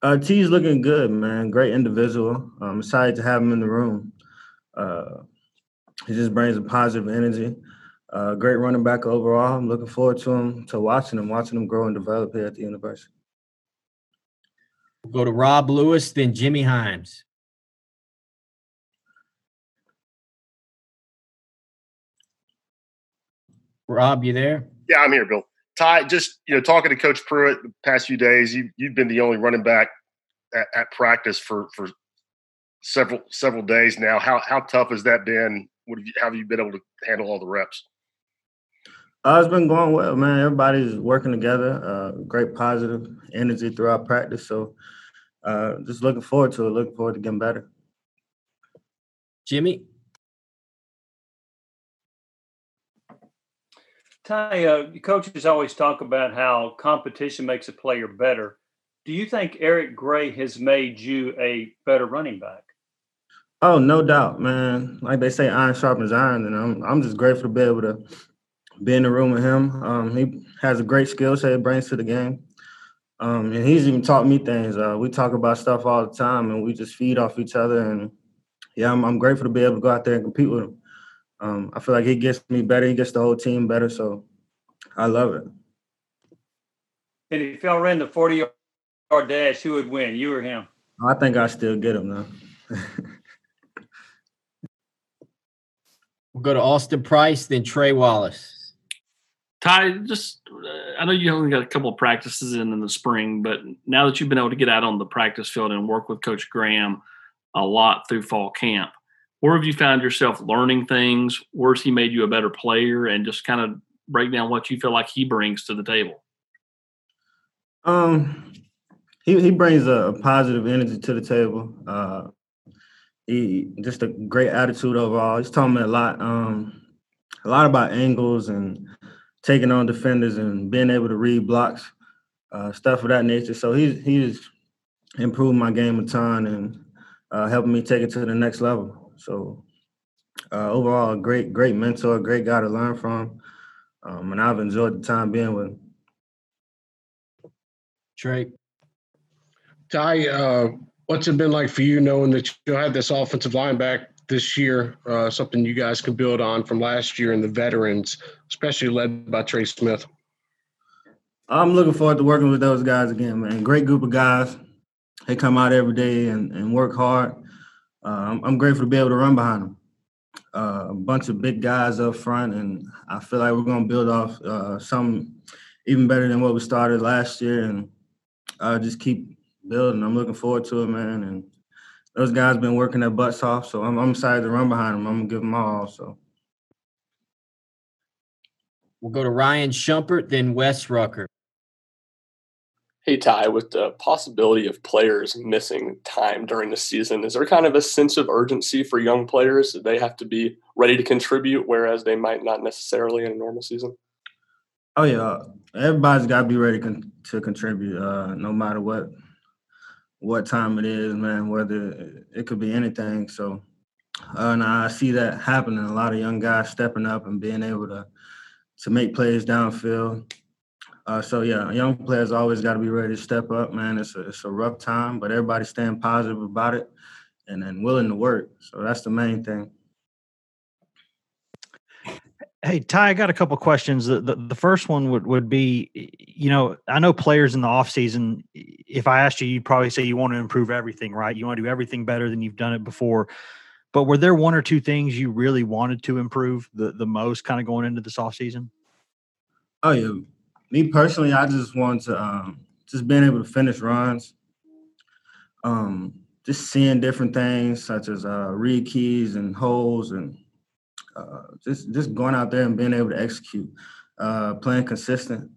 Uh, T's looking good, man. Great individual. I'm excited to have him in the room. Uh, he just brings a positive energy. Uh, great running back overall. I'm looking forward to him, to watching him, watching him grow and develop here at the university. We'll go to Rob Lewis, then Jimmy Hyams. Rob, you there? Yeah, I'm here, Bill. Ty, just you know, talking to Coach Pruitt the past few days, you you've been the only running back at, at, practice for for several several days now. How how tough has that been? What have you how have you been able to handle all the reps? Uh, it's been going well, man. Everybody's working together. Uh, great positive energy throughout practice. So, uh, just looking forward to it. Looking forward to getting better. Jimmy, Ty, uh, coaches always talk about how competition makes a player better. Do you think Eric Gray has made you a better running back? Oh, no doubt, man. Like they say, iron sharpens iron, and I'm I'm just grateful to be able to be in the room with him. Um, he has a great skill set, brings to the game, um, and he's even taught me things. Uh, we talk about stuff all the time, and we just feed off each other. And yeah, I'm, I'm grateful to be able to go out there and compete with him. Um, I feel like he gets me better. He gets the whole team better. So I love it. And if y'all ran the 40 yard dash, who would win, you or him? I think I still get him though. we'll go to Austin Price, then Trey Wallace. Ty, just I know you only got a couple of practices in in the spring, but now that you've been able to get out on the practice field and work with Coach Graham a lot through fall camp, where have you found yourself learning things? Where's he made you a better player? And just kind of break down what you feel like he brings to the table. Um, he he brings a, positive energy to the table. Uh, he just a great attitude overall. He's taught me a lot, um, a lot about angles and taking on defenders and being able to read blocks, uh, stuff of that nature. So he's he's improved my game a ton and uh, helping me take it to the next level. So uh, overall, great, great mentor, great guy to learn from, um, and I've enjoyed the time being with him. Trey, Ty, uh, what's it been like for you knowing that you had this offensive line back this year? Uh, something you guys can build on from last year and the veterans, especially led by Trey Smith. I'm looking forward to working with those guys again, man. Great group of guys. They come out every day and, and work hard uh, I'm, grateful to be able to run behind them. Uh, a bunch of big guys up front, and I feel like we're going to build off uh, something even better than what we started last year, and uh, just keep building. I'm looking forward to it, man. And those guys been working their butts off, so I'm, I'm excited to run behind them. I'm gonna give them all. So we'll go to Ryan Shumpert, then Wes Rucker. Hey Ty, with the possibility of players missing time during the season, is there kind of a sense of urgency for young players that they have to be ready to contribute, whereas they might not necessarily in a normal season? Oh yeah, everybody's got to be ready con- to contribute, uh, no matter what what time it is, man. Whether it could be anything. So, uh, and I see that happening. A lot of young guys stepping up and being able to to make plays downfield. Uh, so yeah, young players always got to be ready to step up, man. It's a it's a rough time, but everybody's staying positive about it and and willing to work. So that's the main thing. Hey Ty, I got a couple questions. The, the, the first one would would be, you know, I know players in the off season. If I asked you, you'd probably say you want to improve everything, right? You want to do everything better than you've done it before. But were there one or two things you really wanted to improve the the most, kind of going into this off season? Oh yeah, me personally, I just want to um, just being able to finish runs. Um, just seeing different things such as uh, read keys and holes and uh, just just going out there and being able to execute, uh, playing consistent.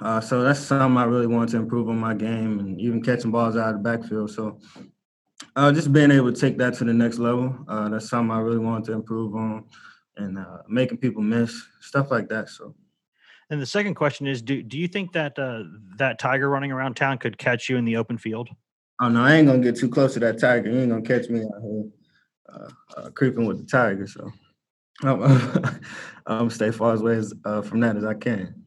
Uh, so that's something I really want to improve on my game and even catching balls out of the backfield. So uh, just being able to take that to the next level, uh, that's something I really want to improve on and making people miss stuff like that. So. And the second question is: Do do you think that uh, that tiger running around town could catch you in the open field? Oh no, I ain't gonna get too close to that tiger. You ain't gonna catch me out here uh, uh, creeping with the tiger. So I'm, I'm stay far as away as, uh, from that as I can.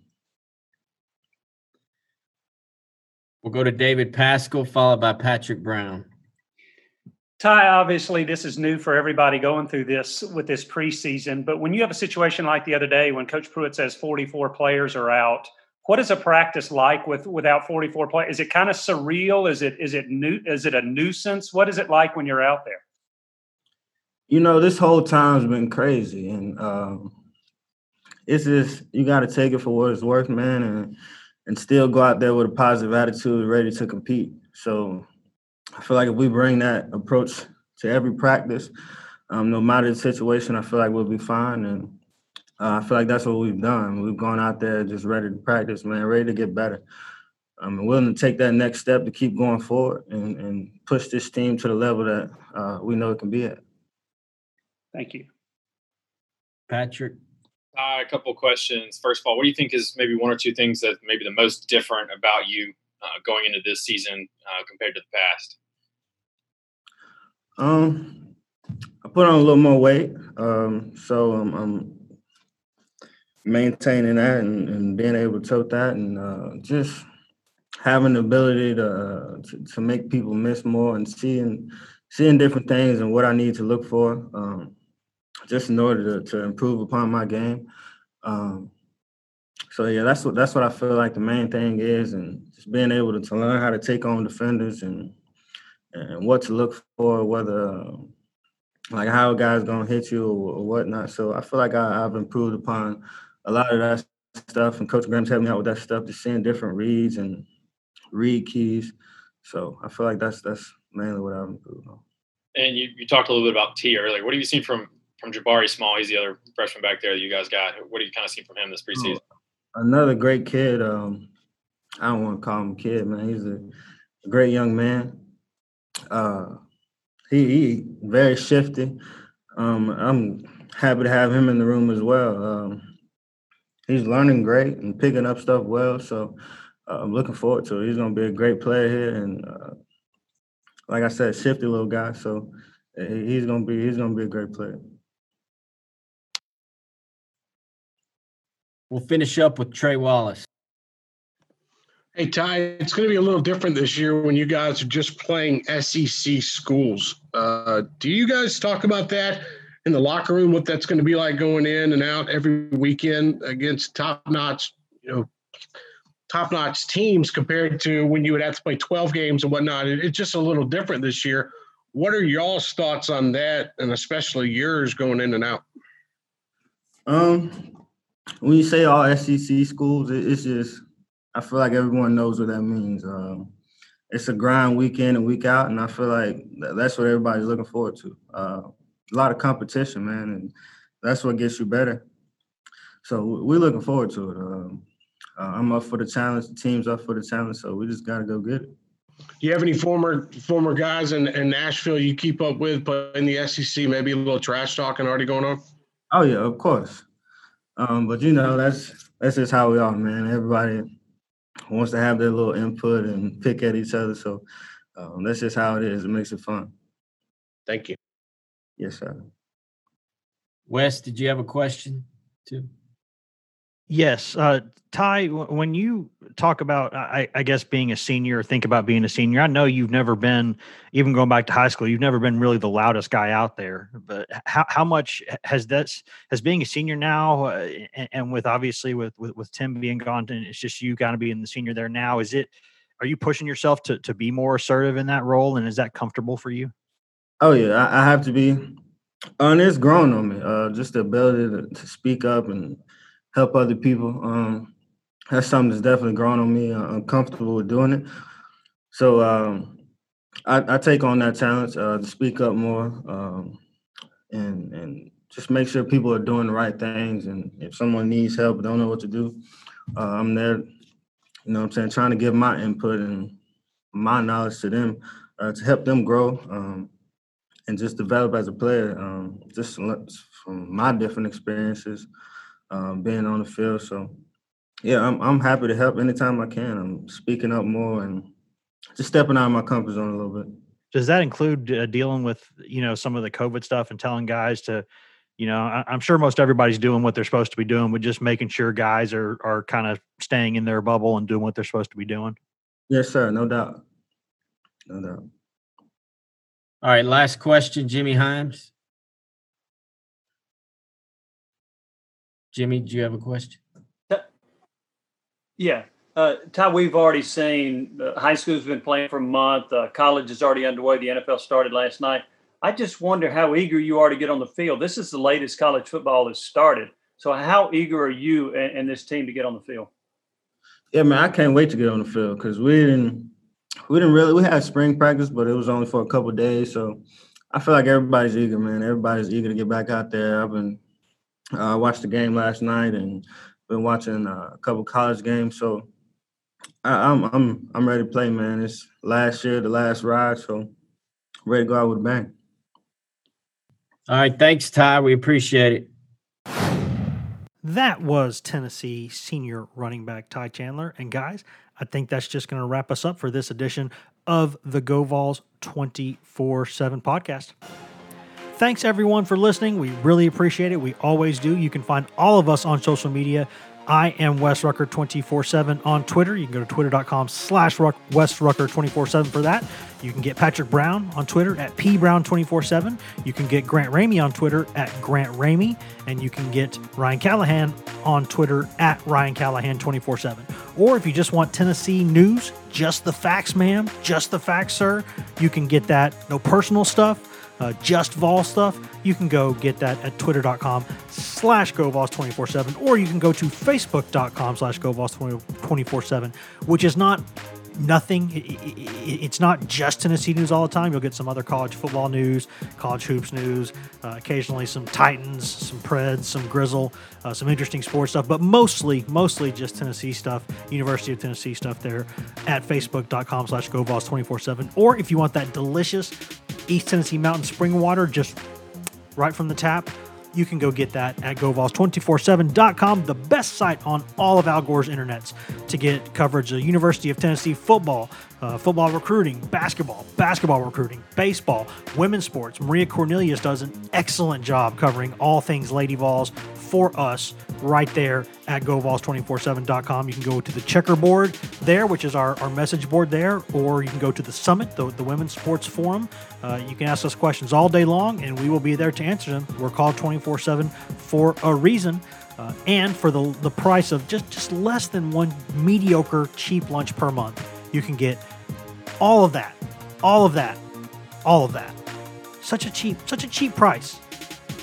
We'll go to David Paschall, followed by Patrick Brown. Ty, obviously, this is new for everybody going through this with this preseason. But when you have a situation like the other day when Coach Pruitt says 44 players are out, what is a practice like with without 44 players? Is it kind of surreal? Is it is it new? Is it a nuisance? What is it like when you're out there? You know, this whole time's been crazy, and um, it's just you got to take it for what it's worth, man, and and still go out there with a positive attitude, ready to compete. So I feel like if we bring that approach to every practice, um, no matter the situation, I feel like we'll be fine. And uh, I feel like that's what we've done. We've gone out there just ready to practice, man, ready to get better. I'm willing to take that next step to keep going forward and, and push this team to the level that uh, we know it can be at. Thank you. Patrick. Uh, a couple of questions. First of all, what do you think is maybe one or two things that maybe the most different about you uh, going into this season uh, compared to the past? Um, I put on a little more weight, um, so I'm, I'm maintaining that and, and, being able to tote that, and uh, just having the ability to, uh, to, to make people miss more and seeing seeing different things and what I need to look for, um, just in order to, to improve upon my game. Um, so yeah, that's what that's what I feel like the main thing is, and just being able to, to learn how to take on defenders and and what to look for, whether like how a guy's gonna hit you or, whatnot. So I feel like I, have improved upon a lot of that stuff, and Coach Graham's helped me out with that stuff, just seeing different reads and read keys. So I feel like that's that's mainly what I've improved on. And you, you talked a little bit about T earlier. What have you seen from from Jabari Small? He's the other freshman back there that you guys got. What do you kind of seen from him this preseason? Oh, another great kid. Um, I don't want to call him kid, man. He's a great young man. Uh, he, he very shifty. Um, I'm happy to have him in the room as well. Um, he's learning great and picking up stuff well. So uh, I'm looking forward to it. He's going to be a great player here, and uh, like I said, shifty little guy. So he's going to be he's going to be a great player. We'll finish up with Trey Wallace. Hey, Ty, it's going to be a little different this year when you guys are just playing SEC schools. Uh, do you guys talk about that in the locker room? What that's going to be like going in and out every weekend against top-notch, you know, top-notch teams compared to when you would have to play 12 games and whatnot. It's just a little different this year. What are y'all's thoughts on that, and especially yours going in and out? Um, when you say all SEC schools, it's just I feel like everyone knows what that means. Um, it's a grind week in and week out, and I feel like that's what everybody's looking forward to. Uh, a lot of competition, man, and that's what gets you better. So we're looking forward to it. Um, uh, I'm up for the challenge. The team's up for the challenge, so we just got to go get it. Do you have any former former guys in, in Nashville you keep up with, but in the SEC, maybe a little trash talking already going on? Oh yeah, of course. Um, but you know that's that's just how we are, man. Everybody wants to have their little input and pick at each other. So um, that's just how it is. It makes it fun. Thank you. Yes, sir. Wes, did you have a question too? Yes, uh, Ty. When you talk about, I, I, guess, being a senior, think about being a senior. I know you've never been, even going back to high school, you've never been really the loudest guy out there. But how, how much has this has being a senior now, uh, and, and, with obviously with, with, with Tim being gone, and it's just you kind of being the senior there now. Is it? Are you pushing yourself to to be more assertive in that role, and is that comfortable for you? Oh yeah, I, I have to be. And it's grown on me. Uh, just the ability to, to speak up and help other people. Um, that's something that's definitely grown on me. I'm comfortable with doing it. So um, I, I, take on that challenge uh, to speak up more um, and and just make sure people are doing the right things. And if someone needs help, don't know what to do, uh, I'm there. You know, what I'm saying, trying to give my input and my knowledge to them uh, to help them grow um, and just develop as a player. Um, just from my different experiences um, being on the field. So yeah, I'm I'm happy to help anytime I can. I'm speaking up more and just stepping out of my comfort zone a little bit. Does that include uh, dealing with you know some of the COVID stuff and telling guys to, you know, I, am sure most everybody's doing what they're supposed to be doing, but just making sure guys are are kind of staying in their bubble and doing what they're supposed to be doing. Yes, sir. No doubt. No doubt. All right, last question, Jimmy Hyams. Jimmy, do you have a question? Yeah. Uh, Ty, we've already seen uh, high school's been playing for a month. Uh, college is already underway. The NFL started last night. I just wonder how eager you are to get on the field. This is the latest college football has started. So, how eager are you and, and this team to get on the field? Yeah, man, I can't wait to get on the field because we didn't, we didn't really. We had spring practice, but it was only for a couple days. So, I feel like everybody's eager, man. Everybody's eager to get back out there. I've been I uh, watched the game last night and been watching uh, a couple college games. So I, am I'm, I'm I'm ready to play, man. It's last year, the last ride, so ready to go out with a bang. All right, thanks, Ty. We appreciate it. That was Tennessee senior running back Ty Chandler. And guys, I think that's just going to wrap us up for this edition of the Go Vols 24 7 podcast. Thanks everyone for listening. We really appreciate it. We always do. You can find all of us on social media. I am Wes Rucker 24 7 on Twitter. You can go to twitter.com slash Wes Rucker 24 7 for that. You can get Patrick Brown on Twitter at pbrown247. You can get Grant Ramey on Twitter at Grant Ramey. And you can get Ryan Callahan on Twitter at Ryan Callahan 24 7. Or if you just want Tennessee news, just the facts, ma'am, just the facts, sir, you can get that. No personal stuff uh, just Vol stuff, you can go get that at twitter.com slash GoVols247, or you can go to facebook.com slash GoVols247, which is not nothing. It's not just Tennessee news all the time. You'll get some other college football news, college hoops news, uh, occasionally some Titans, some Preds, some Grizzle, uh, some interesting sports stuff, but mostly, mostly just Tennessee stuff, University of Tennessee stuff there at facebook.com slash GoVols247. Or if you want that delicious East Tennessee Mountain spring water just right from the tap, you can go get that at GoVols247.com, the best site on all of Al Gore's internets to get coverage of University of Tennessee football, uh, football recruiting, basketball, basketball recruiting, baseball, women's sports. Maria Cornelius does an excellent job covering all things Lady Vols for us right there at govols247.com. You can go to the checkerboard there, which is our, our message board there, or you can go to the summit, the, the Women's Sports Forum. Uh, you can ask us questions all day long, and we will be there to answer them. We're called 24 7 for a reason. Uh, and for the, the price of just, just less than one mediocre cheap lunch per month, you can get all of that, all of that, all of that. Such a cheap, such a cheap price.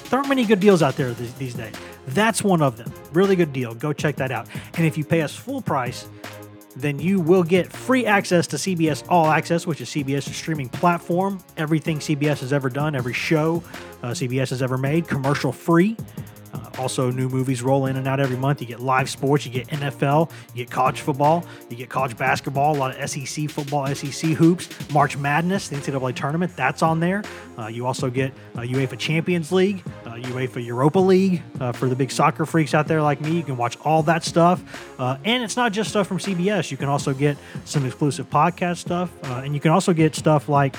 There aren't many good deals out there these, these days. That's one of them. Really good deal. Go check that out. And if you pay us full price, then you will get free access to CBS All Access, which is CBS's streaming platform. Everything CBS has ever done, every show uh, CBS has ever made, commercial free. Uh, also, new movies roll in and out every month. You get live sports, you get NFL, you get college football, you get college basketball, a lot of SEC football, SEC hoops, March Madness, the NCAA tournament, that's on there. Uh, you also get uh, UEFA Champions League, uh, UEFA Europa League uh, for the big soccer freaks out there like me. You can watch all that stuff. Uh, and it's not just stuff from CBS, you can also get some exclusive podcast stuff. and you can also get stuff like,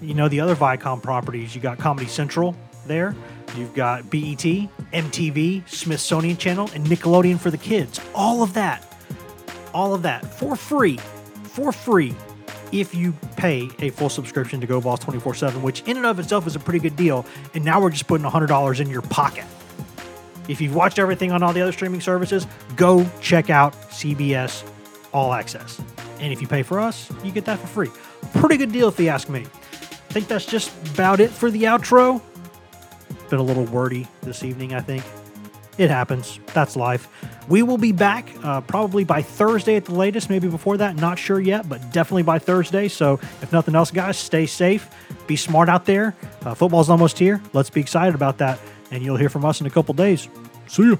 you know, the other Viacom properties. You got Comedy Central, there. You've got BET, MTV, Smithsonian Channel, and Nickelodeon for the kids. All of that, all of that for free, for free if you pay a full subscription to Go Vols 24 7, which in and of itself is a pretty good deal. And now we're just putting $100 in your pocket. If you've watched everything on all the other streaming services, go check out CBS All Access. And if you pay for us, you get that for free. Pretty good deal if you ask me. I think that's just about it for the outro. Been a little wordy this evening, I think. It happens. That's life. We will be back uh, probably by Thursday at the latest, maybe before that. Not sure yet, but definitely by Thursday. So, if nothing else, guys, stay safe. Be smart out there. Uh, football's almost here. Let's be excited about that. And you'll hear from us in a couple days. See you.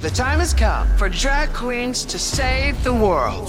The time has come for drag queens to save the world.